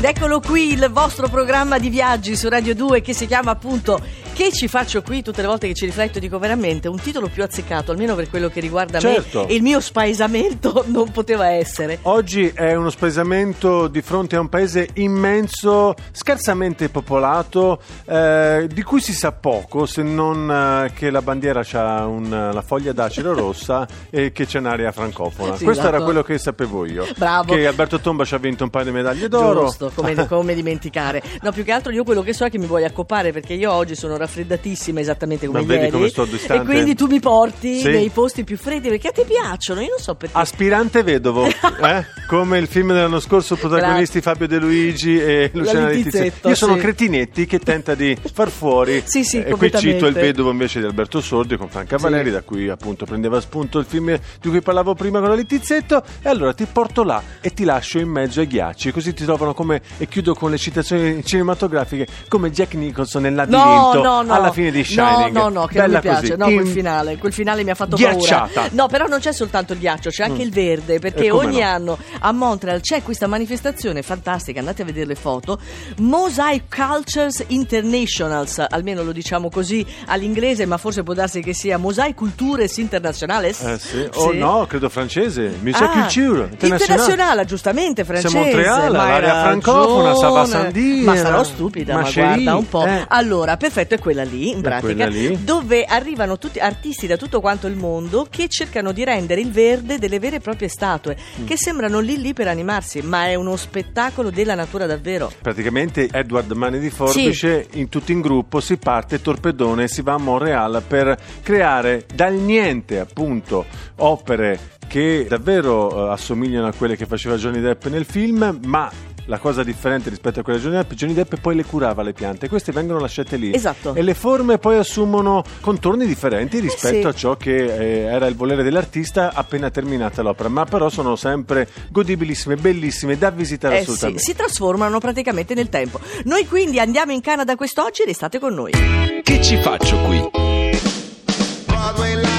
Ed eccolo qui il vostro programma di viaggi su Radio 2 che si chiama appunto Che ci faccio qui tutte le volte che ci rifletto dico veramente un titolo più azzeccato almeno per quello che riguarda Certo. me e il mio spaesamento non poteva essere. Oggi è uno spaesamento di fronte a un paese immenso, scarsamente popolato, eh, di cui si sa poco se non eh, che la bandiera ha la foglia d'acero rossa e che c'è un'area francofona. Sì, Questo era esatto. quello che sapevo io. Bravo. Che Alberto Tomba ci ha vinto un paio di medaglie d'oro. Giusto, come, come dimenticare. No, più che altro io quello che so è che mi vuoi accopare perché io oggi sono raffreddatissima esattamente come Ma ieri. come e quindi tu mi porti Sì. nei posti più freddi perché a te piacciono, io non so perché. Aspirante vedovo, eh? come il film dell'anno scorso, protagonisti Fabio De Luigi e Luciana Littizzetto. Io sono sì. Cretinetti che tenta di far fuori. Sì, sì, e qui completamente. cito il vedovo invece di Alberto Sordi con Franca Sì. Valeri, da cui appunto prendeva spunto il film di cui parlavo prima con la Littizzetto. E allora ti porto là e ti lascio in mezzo ai ghiacci, così ti trovano come, e chiudo con le citazioni cinematografiche, come Jack Nicholson nel No, labirinto no, no. alla fine di Shining. No, no, no, che Bella non mi piace. No, quel in- finale. Quel finale mi ha fatto Ghiacciata. paura. No, però non c'è soltanto il ghiaccio, c'è anche il verde. Perché E come ogni no? anno a Montreal c'è questa manifestazione fantastica. Andate a vedere le foto. Mosaic Cultures Internationals, almeno lo diciamo così all'inglese, ma forse può darsi che sia Mosaic Cultures Internationales. Eh sì. Oh no, credo francese. Musée Ah, Culture Internationale. internazionale, giustamente francese. Montreal, ma hai l'area francofona, ragione. ça va sans dire. Ma sarò stupida, ma, Ma guarda un po'. eh. Allora, perfetto, è quella lì, in pratica, lì. dove arrivano tutti artisti da tutto quanto il mondo che cercano di rendere il verde delle vere e proprie statue, Mm. che sembrano lì lì per animarsi, ma è uno spettacolo della natura davvero. Praticamente Edward Mani di Forbice, in tutti in gruppo, si parte torpedone e si va a Montreal per creare dal niente appunto opere che davvero eh, assomigliano a quelle che faceva Johnny Depp nel film, ma la cosa differente rispetto a quelle di Johnny Depp, Johnny Depp poi le curava le piante, queste vengono lasciate lì. Esatto. E le forme poi assumono contorni differenti rispetto sì. a ciò che eh, era il volere dell'artista appena terminata l'opera, ma però sono sempre godibilissime, bellissime, da visitare Eh sì, assolutamente. si trasformano praticamente nel tempo. Noi quindi andiamo in Canada quest'oggi e restate con noi. Che ci faccio qui? Broadway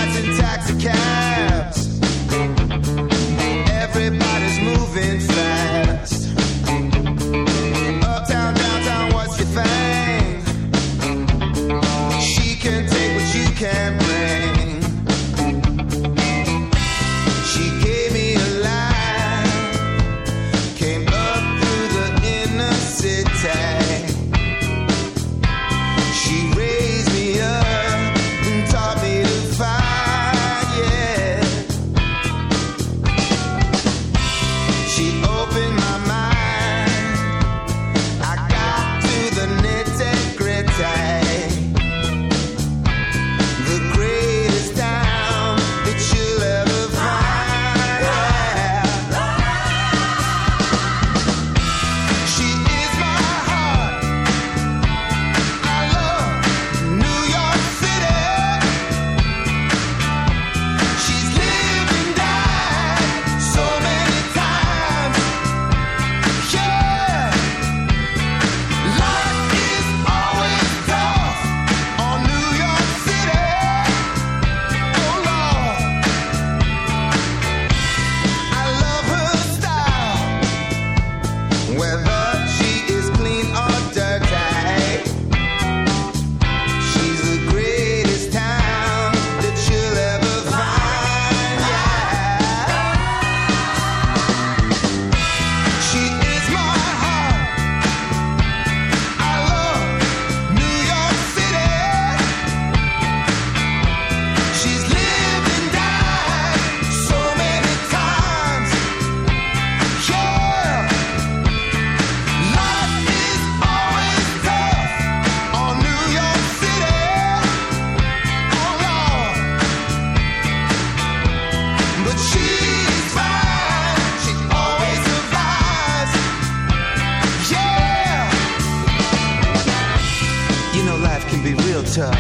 tough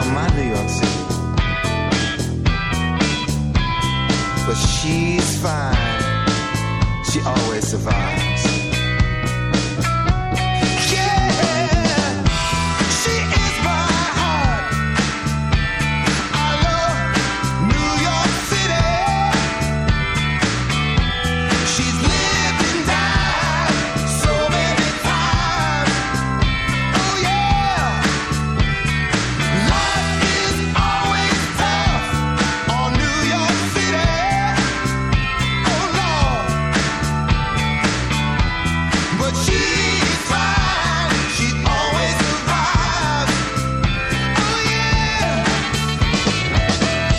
on my New York City, but she's fine. She always survives.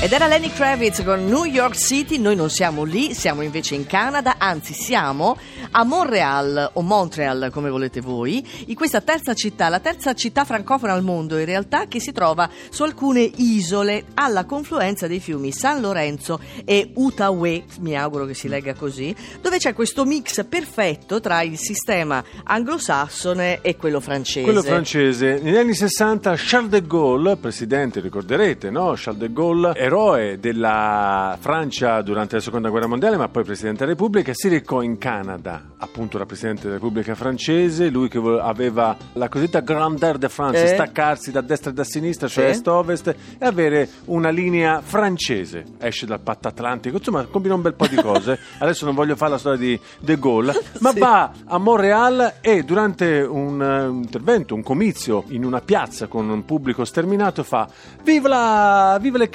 Ed era Lenny Kravitz con New York City, noi non siamo lì, siamo invece in Canada, anzi siamo a Montreal o Montreal come volete voi, in questa terza città, la terza città francofona al mondo in realtà che si trova su alcune isole alla confluenza dei fiumi San Lorenzo e Outaouais, mi auguro che si legga così, dove c'è questo mix perfetto tra il sistema anglosassone e quello francese. Quello francese. Negli anni 60 Charles de Gaulle, presidente, ricorderete, no? Charles de Gaulle, eroe della Francia durante la seconda guerra mondiale, ma poi presidente della Repubblica, si recò in Canada, appunto la presidente della Repubblica francese, lui che aveva la cosiddetta grandeur de France, Eh. staccarsi da destra e da sinistra, cioè Sì. est-ovest, e avere una linea francese. Esce dal patto atlantico, insomma, combina un bel po' di cose. Adesso non voglio fare la storia di De Gaulle, ma Sì. va a Montreal e durante un intervento, un comizio in una piazza con un pubblico sterminato fa Viva la, viva le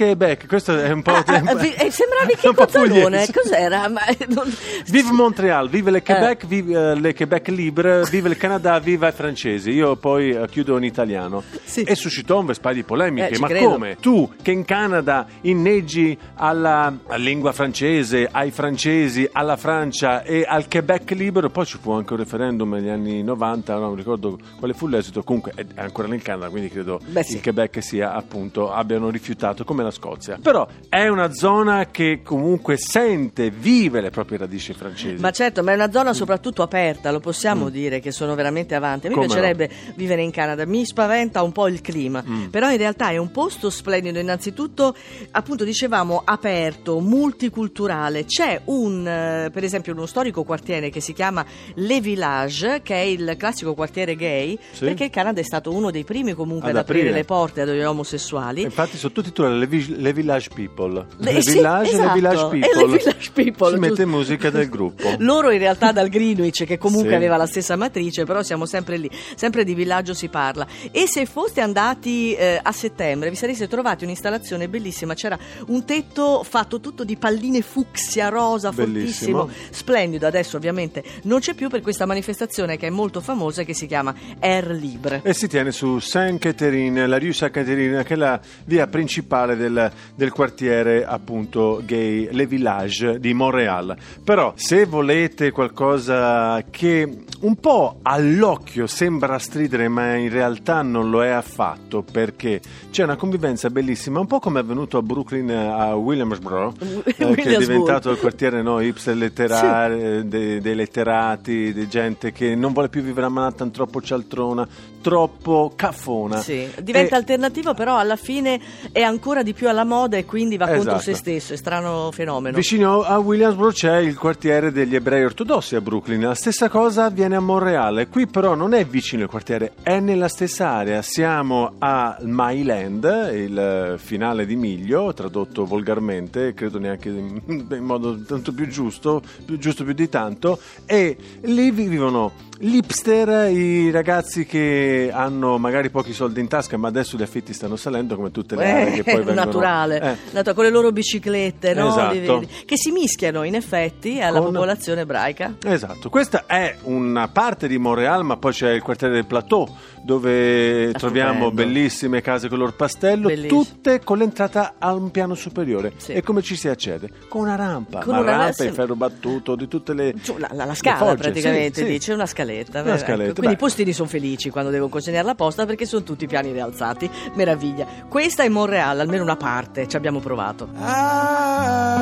Quebec! Questo è un po' Ah, ah, vi- eh, sembravi che Cozzalone, cos'era? Ma, eh, non- Vive Montreal, vive le Quebec, vive eh, le Quebec libre, vive il Canada, viva i francesi. Io poi eh, chiudo in italiano. Sì. E suscitò un vespaio di polemiche. Eh, Ma credo. come? Tu che in Canada inneggi alla, lingua francese, ai francesi, alla Francia e al Quebec libero, poi ci fu anche un referendum negli anni 90, non ricordo quale fu l'esito, comunque è è ancora nel Canada, quindi credo Beh, sì. il Quebec sia appunto abbiano rifiutato come la Scozia. Però è una zona che comunque sente, vive le proprie radici francesi. Ma certo, ma è una zona soprattutto aperta, lo possiamo dire che sono veramente avanti. Mm. Come piacerebbe vivere in Canada, mi spaventa un po' il clima, Mm. però in realtà è un posto splendido, innanzitutto appunto dicevamo aperto, multiculturale. C'è un, eh, per esempio, uno storico quartiere che si chiama Le Village, che è il classico quartiere gay, Sì. perché il Canada è stato uno dei primi comunque Ad ad aprire aprire. le porte agli omosessuali. Infatti le, vi- le Village People. Le- Le sì, Village e esatto, le Village e People. le Village People, Si mette musica del gruppo. Loro in realtà dal Greenwich, che comunque Sì. aveva la stessa matrice, però siamo sempre lì, sempre di villaggio si parla. E se foste andati eh, a settembre, vi sareste trovati un'installazione bellissima. C'era un tetto fatto tutto di palline fucsia, rosa, Bellissimo. fortissimo, splendido. Adesso ovviamente non c'è più per questa manifestazione che è molto famosa che si chiama Air Libre. E si tiene su Saint-Catherine, la Rue Saint-Catherine, che è la via principale del, del quartiere appunto gay, Le Village di Montreal. Però se volete qualcosa che un po' all'occhio sembra stridere, ma in realtà non lo è affatto, perché c'è una convivenza bellissima, un po' come è avvenuto a Brooklyn eh, a Williamsboro, eh, che è diventato il quartiere no, hipster letterari, dei, dei letterati, di gente che non vuole più vivere a Manhattan troppo cialtrona, troppo caffona. Sì, diventa E- alternativo, però alla fine è ancora di più alla moda e quindi va contro Esatto. se stesso. È strano fenomeno. Vicino a Williamsburg c'è il quartiere degli ebrei ortodossi a Brooklyn, la stessa cosa avviene a Monreale, qui però non è vicino il quartiere, è nella stessa area, siamo a Myland, il eh, finale di Miglio, tradotto volgarmente, credo neanche in modo tanto più giusto, più giusto più di tanto, e lì vivono gli hipster, i ragazzi che hanno magari pochi soldi in tasca, ma adesso gli affitti stanno salendo come tutte le aree che Eh, poi vengono... naturale, Eh. Natura- con le loro biciclette, no? Esatto. Che si mischiano in effetti alla Con- popolazione ebraica. Esatto, questa è una parte di Montreal, ma poi c'è il quartiere del Plateau dove Ah, troviamo bellissime case color pastello, Bellissimo. tutte con l'entrata a un piano superiore. Sì. E come ci si accede? Con una rampa, Con ma una- rampa sì. in ferro battuto di tutte le Giù, la, la- la le scala fogge, praticamente, sì, sì. dice una scaletta. Una beh, scaletta, ecco. Quindi beh. i postini sono felici quando devo consegnare la posta perché sono tutti piani rialzati. Meraviglia. Questa è Monreal, almeno una parte, ci abbiamo provato. Ah,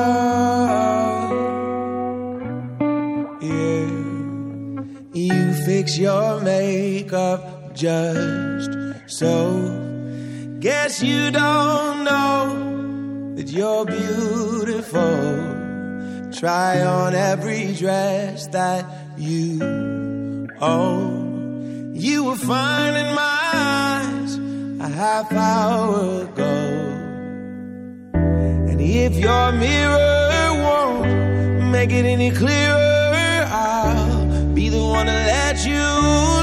You fix your makeup just so. Guess you don't know that you're beautiful. Try on every dress that you own. You were fine in my eyes a half hour ago. And if your mirror won't make it any clearer, wanna let you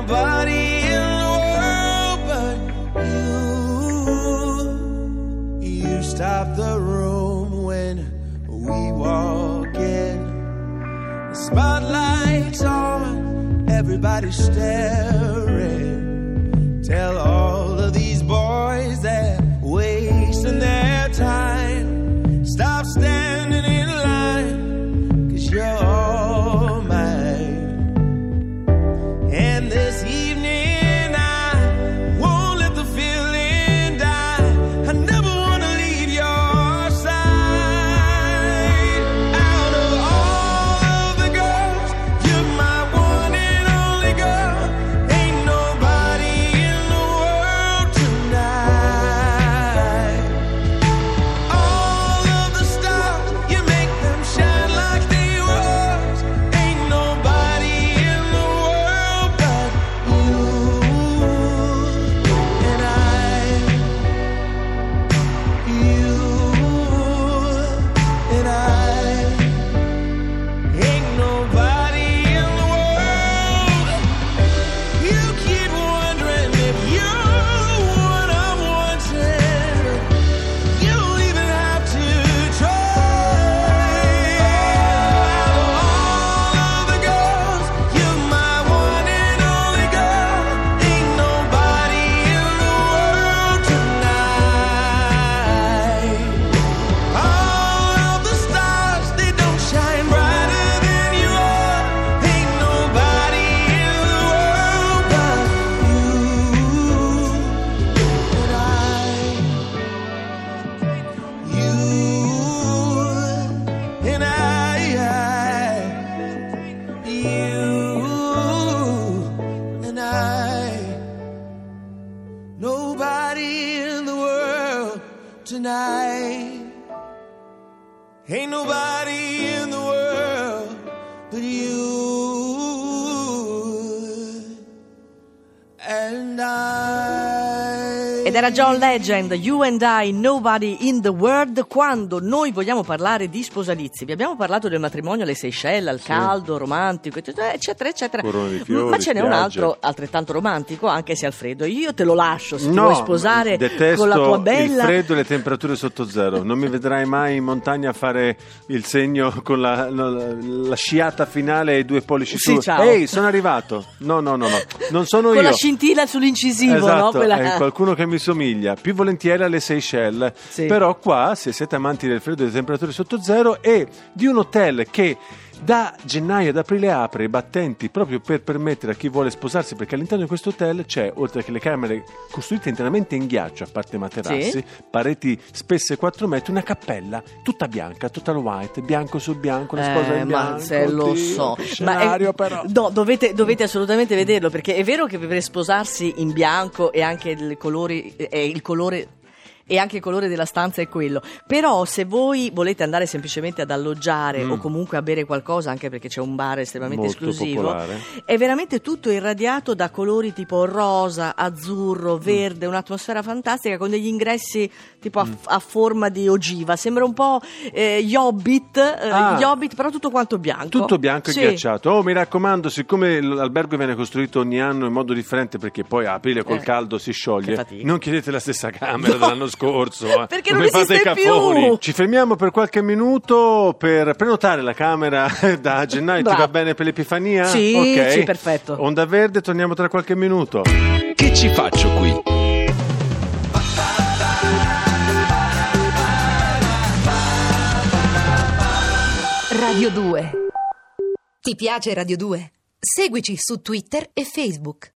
nobody in the world but you. You stop the room when we walk in. The spotlight's on, everybody's staring. Tell all era John Legend, You and I, Nobody in the World, quando noi vogliamo parlare di sposalizi. Vi abbiamo parlato del matrimonio alle Seychelles, al caldo, romantico, eccetera, eccetera. Fiori, Ma ce n'è un altro altrettanto romantico, anche se Alfredo. Io te lo lascio se No, vuoi sposare con la tua il bella. freddo e le temperature sotto zero. Non mi vedrai mai in montagna a fare il segno con la, la- la sciata finale e i due pollici Sì, su. ciao. Ehi, sono arrivato. No, no, no, no. Non sono Con io. la scintilla sull'incisivo, Esatto, no? Quella- è qualcuno che mi somiglia, più volentieri alle Seychelles, Sì. però qua se siete amanti del freddo e delle temperature sotto zero e di un hotel che da gennaio ad aprile apre i battenti proprio per permettere a chi vuole sposarsi perché all'interno di questo hotel c'è oltre che le camere costruite interamente in ghiaccio a parte materassi Sì. pareti spesse 4 metri una cappella tutta bianca total white bianco su bianco una sposa Eh, in ma bianco se lo Oddio, so, che ma è- però no, dovete, dovete assolutamente vederlo perché è vero che per sposarsi in bianco e anche il colore, è il colore e anche il colore della stanza è quello. Però se voi volete andare semplicemente ad alloggiare Mm. o comunque a bere qualcosa, anche perché c'è un bar estremamente Molto esclusivo, popolare. è veramente tutto irradiato da colori tipo rosa, azzurro, Mm. verde, un'atmosfera fantastica con degli ingressi tipo a, Mm. a forma di ogiva. Sembra un po' eh, gli Hobbit, eh, Ah. gli Hobbit, però tutto quanto bianco. Tutto bianco Sì. e ghiacciato. Oh, mi raccomando, siccome l'albergo viene costruito ogni anno in modo differente perché poi a aprile col Eh, caldo si scioglie, non chiedete la stessa camera No, dell'anno scorso. Eh. perché non Come fate i esiste più. Ci fermiamo per qualche minuto per prenotare la camera da gennaio. Ti Bravo. va bene per l'Epifania? Sì, Ok. sì, perfetto. Onda verde, torniamo tra qualche minuto. Che ci faccio qui? Radio 2. Ti piace Radio 2? Seguici su Twitter e Facebook.